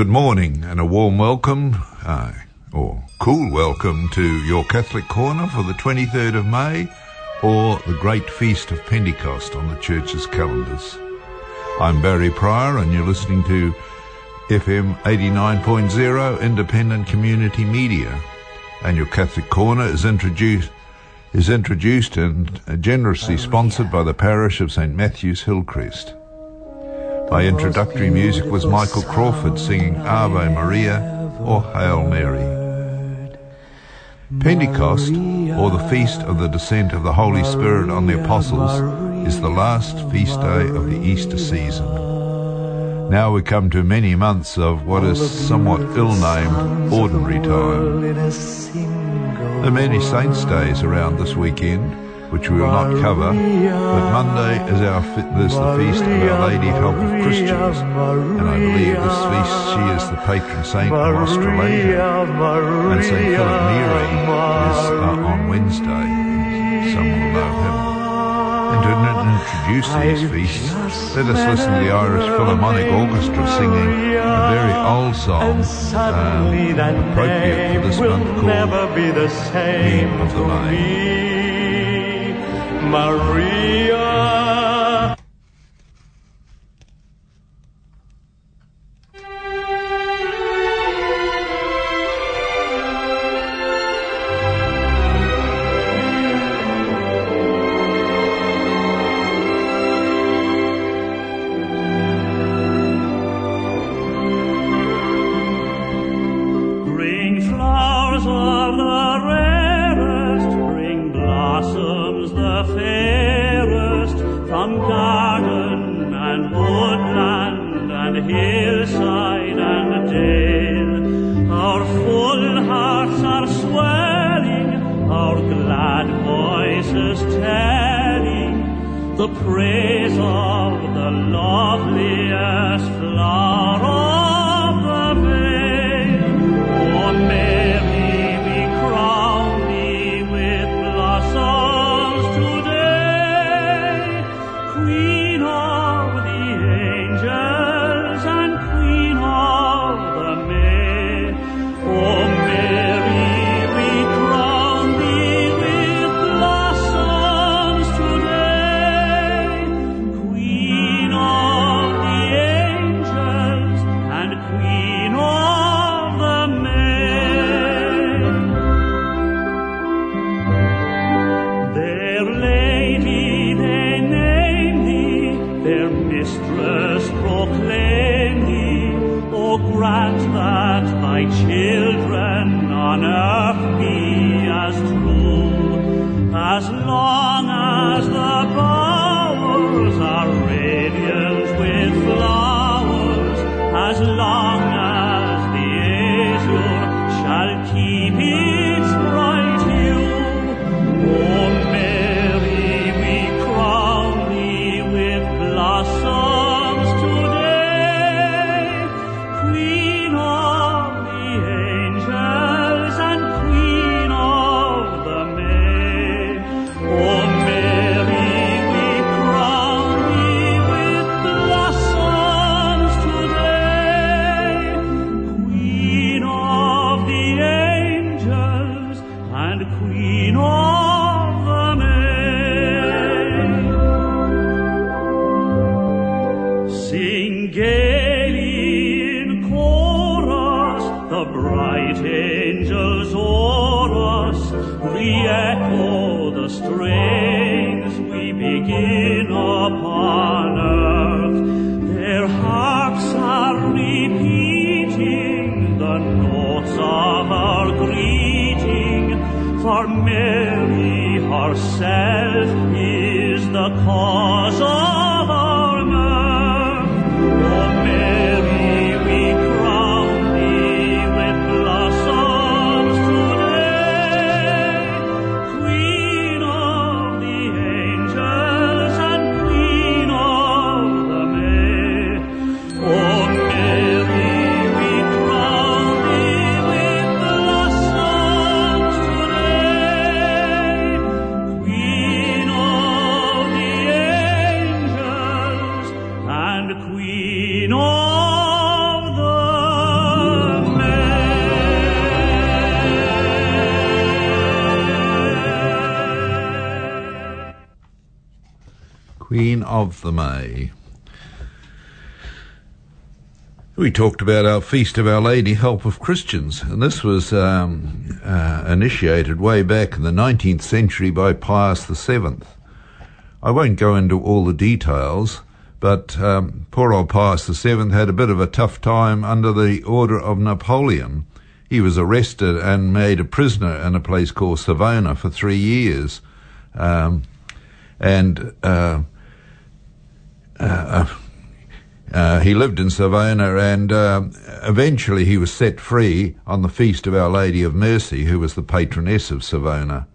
good morning and a warm welcome, uh, or cool welcome to your Catholic Corner for the 23rd of May, or the Great Feast of Pentecost on the Church's calendars. I'm Barry Pryor and you're listening to FM 89.0 Independent Community Media. And your Catholic Corner is introduced is introduced and generously sponsored by the parish of St Matthew's Hillcrest. My introductory music was Michael Crawford singing Ave Maria or Hail Mary. Pentecost, or the feast of the descent of the Holy Spirit on the apostles, is the last feast day of the Easter season. Now we come to many months of what is somewhat ill named ordinary time. There are many saints' days around this weekend, which we will not cover, but Monday is our is the feast of Our Lady Help of Christians, and I believe this feast she is the patron saint of Australasia, and Saint Philip Neri is uh, on Wednesday. Some will know him. And to in- introduce these feasts, let us listen to the Irish Philharmonic Orchestra singing a very old song um, appropriate for this month called never be the same Hymn of the May. Maria, hillside and dale. Our full hearts are swelling, our glad voices telling the praise of the loveliest of the May. We talked about our Feast of Our Lady Help of Christians, and this was um, uh, initiated way back in the 19th century by Pius VII. I won't go into all the details, but um, poor old Pius VII had a bit of a tough time under the order of Napoleon. He was arrested and made a prisoner in a place called Savona for three years. Um, and uh, uh, uh, he lived in Savona, and uh, eventually he was set free on the feast of Our Lady of Mercy, who was the patroness of Savona.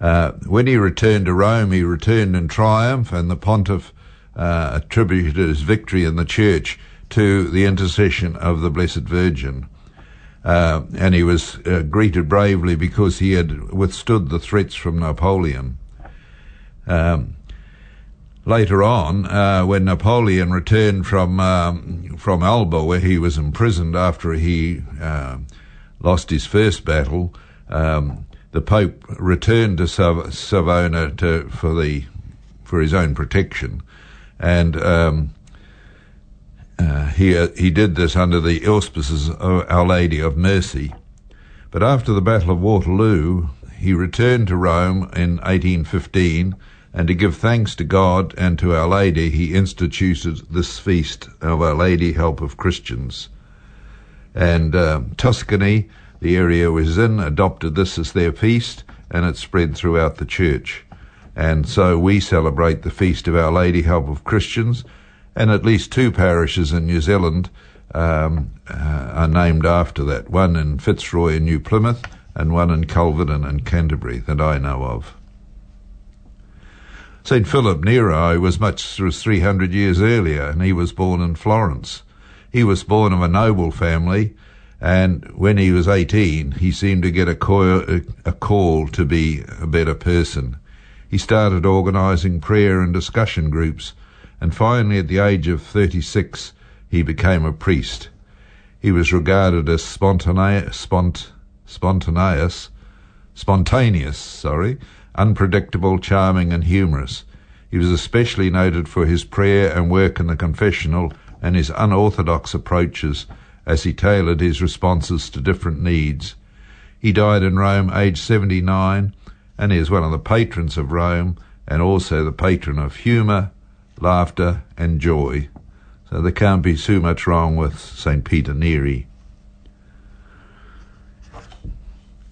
Uh, when he returned to Rome, he returned in triumph, and the pontiff uh, attributed his victory in the church to the intercession of the Blessed Virgin. Uh, and he was uh, greeted bravely because he had withstood the threats from Napoleon. Um, later on, uh, when Napoleon returned from um, from Elba, where he was imprisoned after he uh, lost his first battle, um, the Pope returned to Sav- Savona to, for the for his own protection, and um, uh, he uh, he did this under the auspices of Our Lady of Mercy. But after the Battle of Waterloo, he returned to Rome in 1815, and to give thanks to God and to Our Lady, he instituted this feast of Our Lady Help of Christians. And uh, Tuscany, the area was in, adopted this as their feast, and it spread throughout the church. and so we celebrate the feast of Our Lady Help of Christians, and at least two parishes in New Zealand um, uh, are named after that. One in Fitzroy in New Plymouth, and one in Culverden and Canterbury that I know of. St. Philip Neri was much as 300 years earlier, and he was born in Florence. He was born of a noble family, and when he was 18, he seemed to get a call, a call to be a better person. He started organising prayer and discussion groups, and finally, at the age of 36, he became a priest. He was regarded as spontaneous, spont, spontaneous, spontaneous, sorry, unpredictable, charming, and humorous. He was especially noted for his prayer and work in the confessional and his unorthodox approaches as he tailored his responses to different needs. He died in Rome aged 79 and he is one of the patrons of Rome and also the patron of humour, laughter, and joy. So there can't be too much wrong with St. Peter Neri.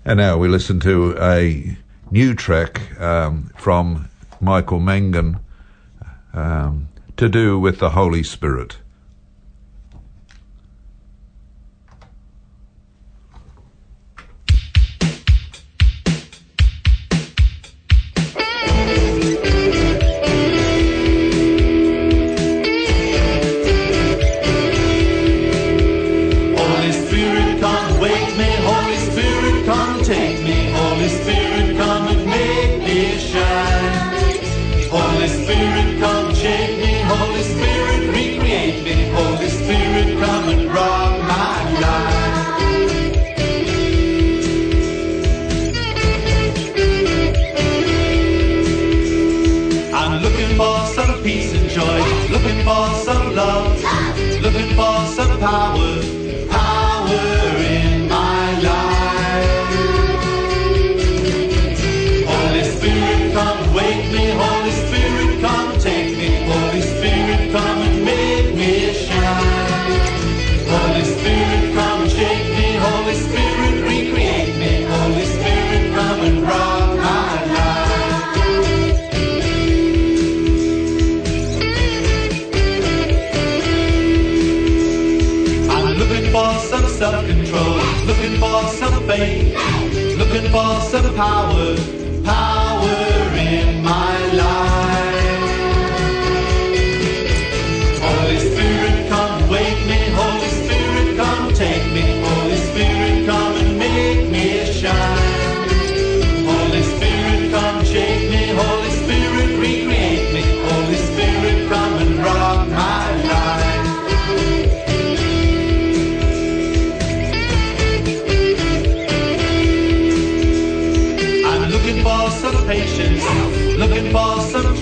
And now we listen to a new track um, from Michael Mangan um, to do with the Holy Spirit.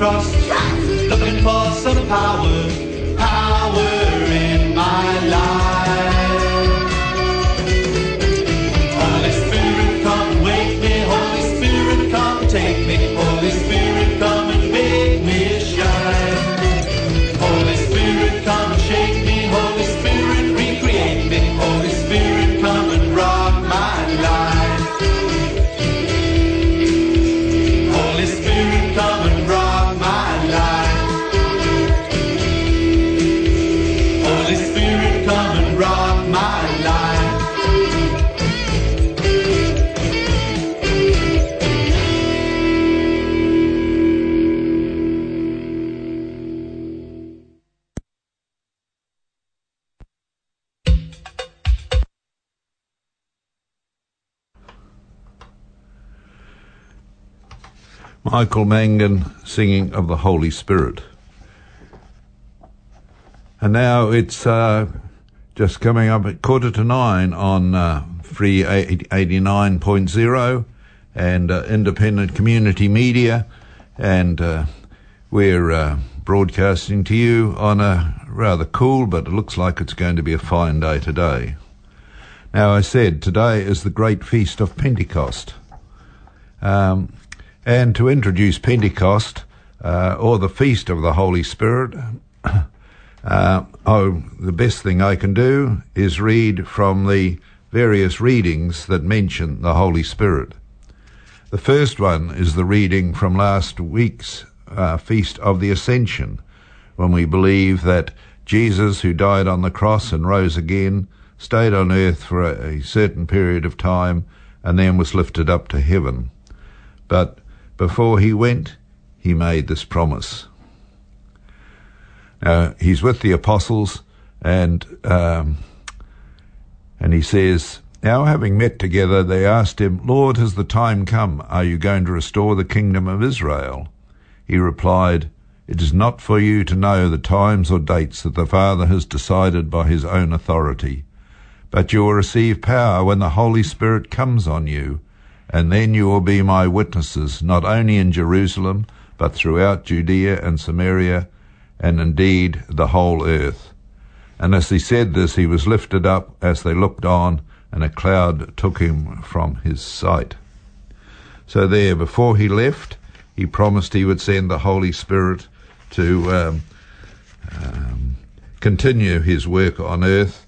trust. Looking for some power. Michael Mangan singing of the Holy Spirit. And now it's uh, just coming up at quarter to nine on uh, Free 89.0 and uh, Independent Community Media. And uh, we're uh, broadcasting to you on a rather cool, but it looks like it's going to be a fine day today. Now, I said today is the great feast of Pentecost. Um, and to introduce Pentecost uh, or the Feast of the Holy Spirit, uh, oh, the best thing I can do is read from the various readings that mention the Holy Spirit. The first one is the reading from last week's uh, Feast of the Ascension, when we believe that Jesus, who died on the cross and rose again, stayed on earth for a, a certain period of time and then was lifted up to heaven. But before he went, he made this promise. Now, he's with the apostles and um, and he says, now, having met together, they asked him, Lord, has the time come? Are you going to restore the kingdom of Israel? He replied, It is not for you to know the times or dates that the Father has decided by his own authority. But you will receive power when the Holy Spirit comes on you, and then you will be my witnesses, not only in Jerusalem, but throughout Judea and Samaria, and indeed the whole earth. And as he said this, he was lifted up as they looked on, and a cloud took him from his sight. So there, before he left, he promised he would send the Holy Spirit to um, um, continue his work on earth.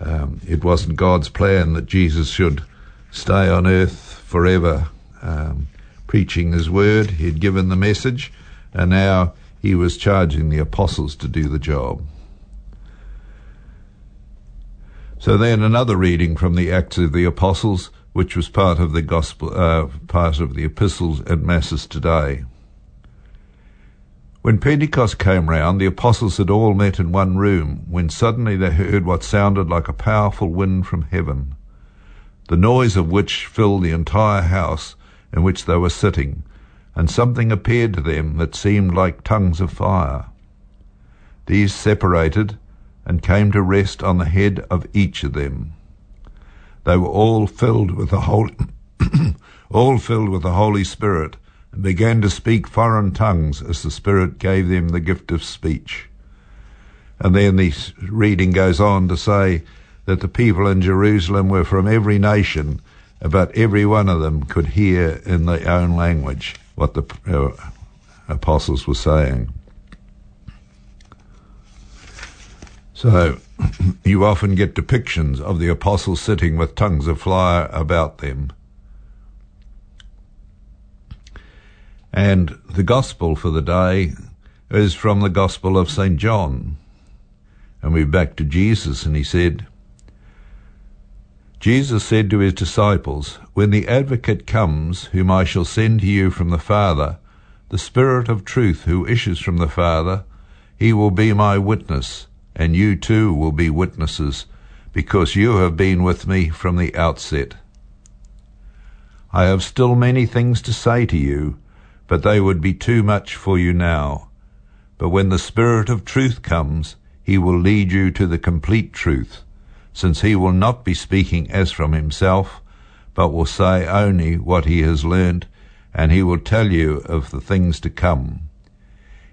Um, it wasn't God's plan that Jesus should stay on earth forever um, preaching his word. He had given the message, and now he was charging the apostles to do the job. So then another reading from the Acts of the Apostles, which was part of the gospel, uh, part of the epistles and masses today. When Pentecost came round, the apostles had all met in one room, when suddenly they heard what sounded like a powerful wind from heaven, the noise of which filled the entire house in which they were sitting, and something appeared to them that seemed like tongues of fire. These separated and came to rest on the head of each of them. They were all filled with the Holy, all filled with the Holy Spirit, and began to speak foreign tongues as the Spirit gave them the gift of speech. And then the reading goes on to say that the people in Jerusalem were from every nation, but every one of them could hear in their own language what the uh, apostles were saying. So you often get depictions of the apostles sitting with tongues of fire about them. And the gospel for the day is from the gospel of St. John. And we're back to Jesus, and he said, Jesus said to his disciples, When the advocate comes, whom I shall send to you from the Father, the Spirit of truth who issues from the Father, he will be my witness and you too will be witnesses, because you have been with me from the outset. I have still many things to say to you, but they would be too much for you now. But when the Spirit of truth comes, he will lead you to the complete truth, since he will not be speaking as from himself, but will say only what he has learned, and he will tell you of the things to come.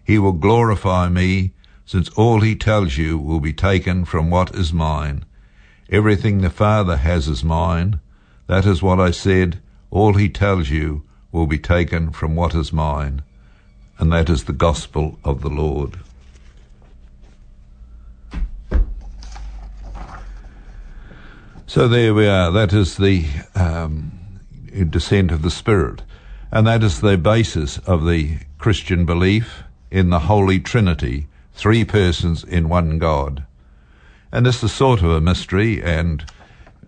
He will glorify me, since all he tells you will be taken from what is mine. Everything the Father has is mine. That is what I said. All he tells you will be taken from what is mine. And that is the gospel of the Lord. So there we are. That is the um, descent of the Spirit. And that is the basis of the Christian belief in the Holy Trinity, three persons in one God. And this is sort of a mystery, and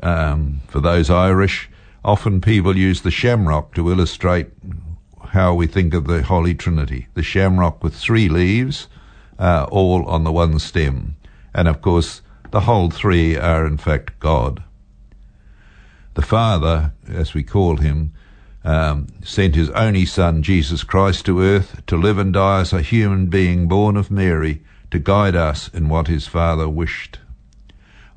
um, for those Irish, often people use the shamrock to illustrate how we think of the Holy Trinity. The shamrock with three leaves, uh, all on the one stem. And of course, the whole three are in fact God. The Father, as we call him, um, sent his only Son, Jesus Christ, to earth to live and die as a human being born of Mary to guide us in what his Father wished.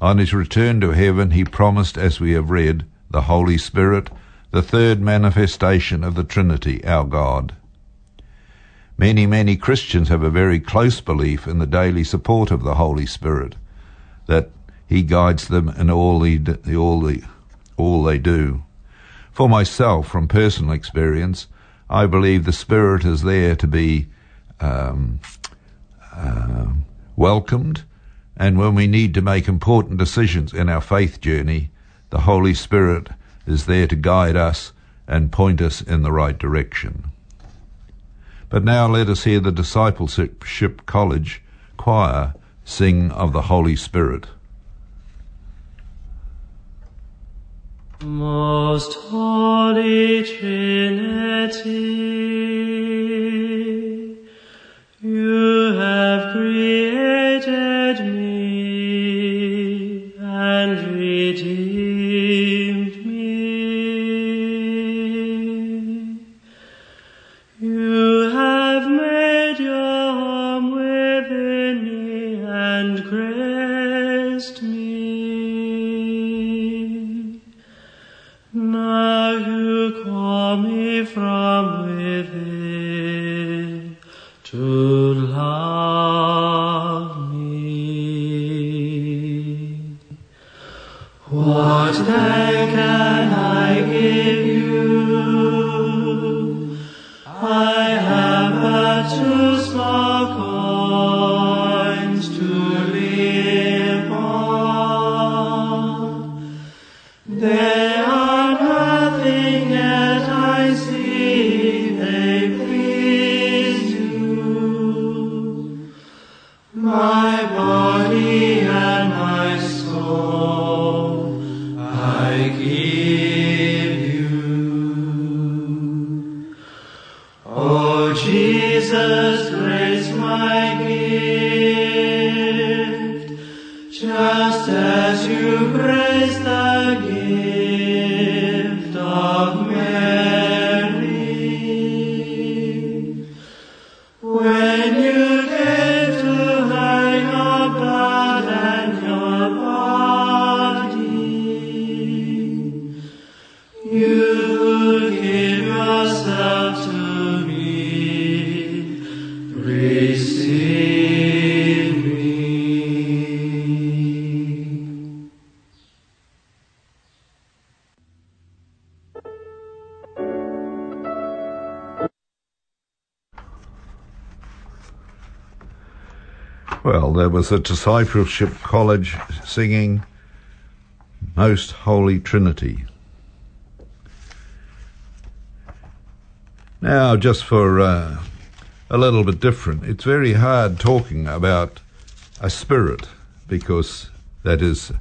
On his return to heaven, he promised, as we have read, the Holy Spirit, the third manifestation of the Trinity, our God. Many, many Christians have a very close belief in the daily support of the Holy Spirit, that he guides them in all, the, all, the, all they do. For myself, from personal experience, I believe the Spirit is there to be um, uh, welcomed, and when we need to make important decisions in our faith journey, the Holy Spirit is there to guide us and point us in the right direction. But now let us hear the Discipleship College choir sing of the Holy Spirit. Most Holy Trinity, you have created me and redeemed me. You have made your home within me and graced me. From within to love me. What then can Jesus, grace my gift, just as you graced was discipleship college singing Most Holy Trinity. Now, just for uh, a little bit different, it's very hard talking about a spirit because that is,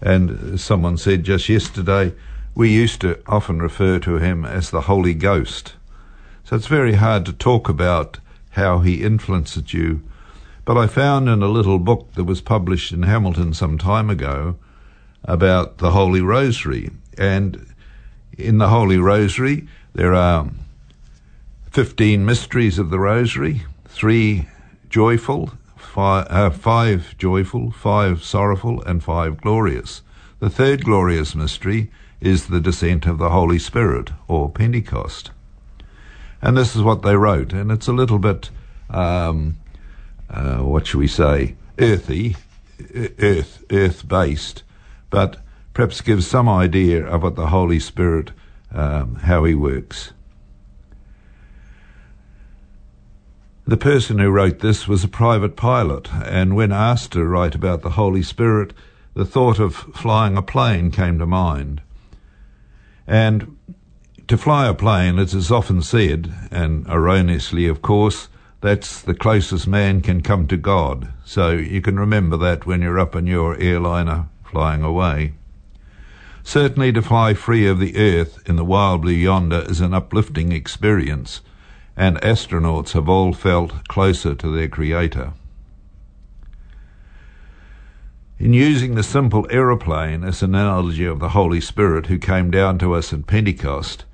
and someone said just yesterday, we used to often refer to him as the Holy Ghost. So it's very hard to talk about how he influences you. But I found in a little book that was published in Hamilton some time ago about the Holy Rosary. And in the Holy Rosary, there are 15 mysteries of the Rosary, three joyful, five, uh, five joyful, five sorrowful, and five glorious. The third glorious mystery is the descent of the Holy Spirit, or Pentecost. And this is what they wrote, and it's a little bit, um, uh, what shall we say, earthy, earth, earth based, but perhaps gives some idea of what the Holy Spirit, um, how he works. The person who wrote this was a private pilot, and when asked to write about the Holy Spirit, the thought of flying a plane came to mind. And to fly a plane, it is often said, and erroneously, of course, that's the closest man can come to God. So you can remember that when you're up in your airliner flying away. Certainly, to fly free of the earth in the wild blue yonder is an uplifting experience, and astronauts have all felt closer to their Creator. In using the simple aeroplane as an analogy of the Holy Spirit who came down to us at Pentecost,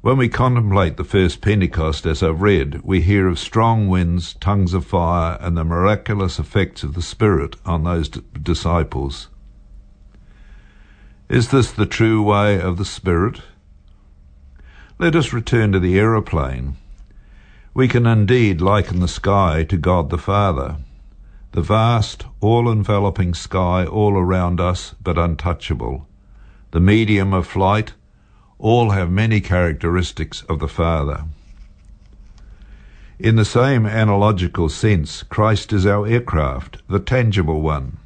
when we contemplate the first Pentecost as I've read, we hear of strong winds, tongues of fire, and the miraculous effects of the Spirit on those d- disciples. Is this the true way of the Spirit? Let us return to the aeroplane. We can indeed liken the sky to God the Father, the vast, all enveloping sky all around us but untouchable, the medium of flight, all have many characteristics of the Father. In the same analogical sense, Christ is our aircraft, the tangible one.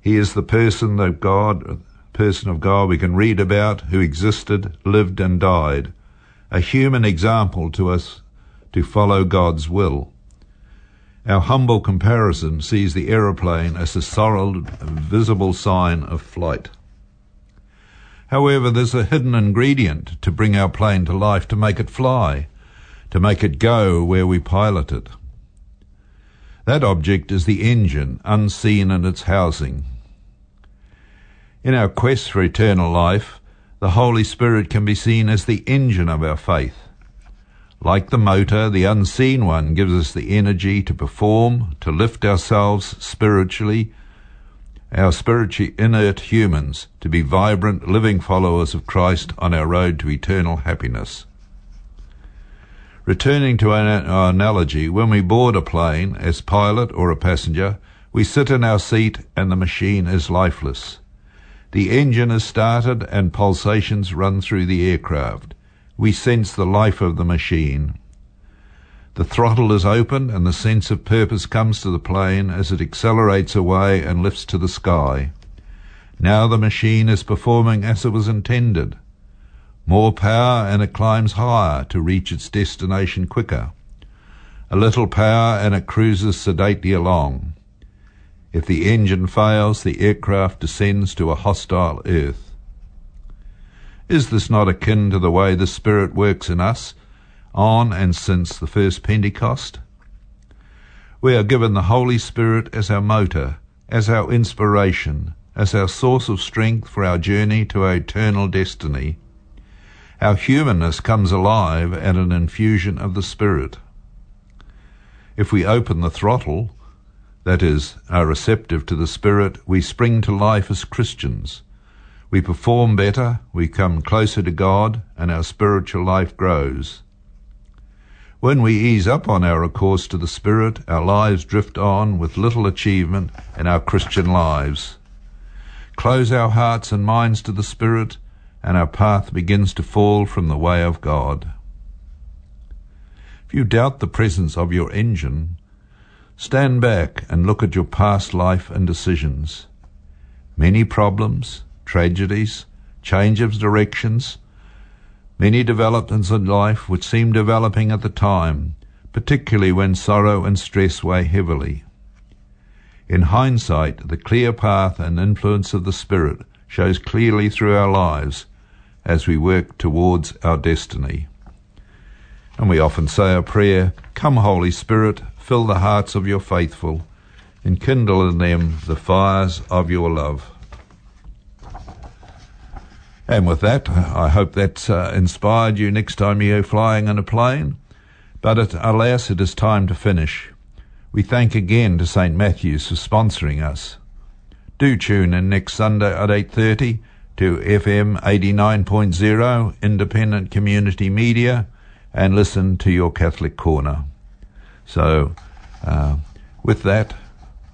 He is the person of God, person of God we can read about who existed, lived, and died, a human example to us to follow God's will. Our humble comparison sees the aeroplane as a solid, visible sign of flight. However, there's a hidden ingredient to bring our plane to life, to make it fly, to make it go where we pilot it. That object is the engine, unseen in its housing. In our quest for eternal life, the Holy Spirit can be seen as the engine of our faith. Like the motor, the unseen one gives us the energy to perform, to lift ourselves spiritually, our spiritually inert humans, to be vibrant, living followers of Christ on our road to eternal happiness. Returning to our analogy, when we board a plane as pilot or a passenger, we sit in our seat and the machine is lifeless. The engine is started and pulsations run through the aircraft. We sense the life of the machine. The throttle is open and the sense of purpose comes to the plane as it accelerates away and lifts to the sky. Now the machine is performing as it was intended. More power and it climbs higher to reach its destination quicker. A little power and it cruises sedately along. If the engine fails, the aircraft descends to a hostile earth. Is this not akin to the way the Spirit works in us on and since the first Pentecost. We are given the Holy Spirit as our motor, as our inspiration, as our source of strength for our journey to our eternal destiny. Our humanness comes alive at an infusion of the Spirit. If we open the throttle, that is, are receptive to the Spirit, we spring to life as Christians. We perform better, we come closer to God, and our spiritual life grows. When we ease up on our course to the Spirit, our lives drift on with little achievement in our Christian lives. Close our hearts and minds to the Spirit, and our path begins to fall from the way of God. If you doubt the presence of your engine, stand back and look at your past life and decisions. Many problems, tragedies, change of directions, Many developments in life which seem developing at the time, particularly when sorrow and stress weigh heavily. In hindsight, the clear path and influence of the Spirit shows clearly through our lives as we work towards our destiny. And we often say a prayer, Come, Holy Spirit, fill the hearts of your faithful, and kindle in them the fires of your love. And with that, I hope that's uh, inspired you next time you go flying in a plane. But it, alas, it is time to finish. We thank again to St. Matthew's for sponsoring us. Do tune in next Sunday at 8.30 to FM 89.0 Independent Community Media and listen to your Catholic Corner. So, uh, with that,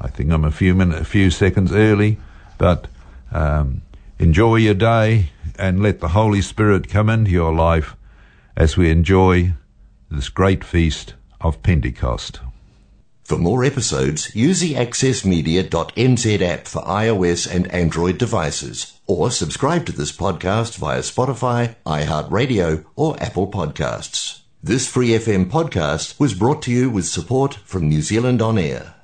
I think I'm a few minutes, a few seconds early, but um, enjoy your day and let the Holy Spirit come into your life as we enjoy this great feast of Pentecost. For more episodes, use the accessmedia.nz app for iOS and Android devices, or subscribe to this podcast via Spotify, iHeartRadio, or Apple Podcasts. This Free FM podcast was brought to you with support from New Zealand On Air.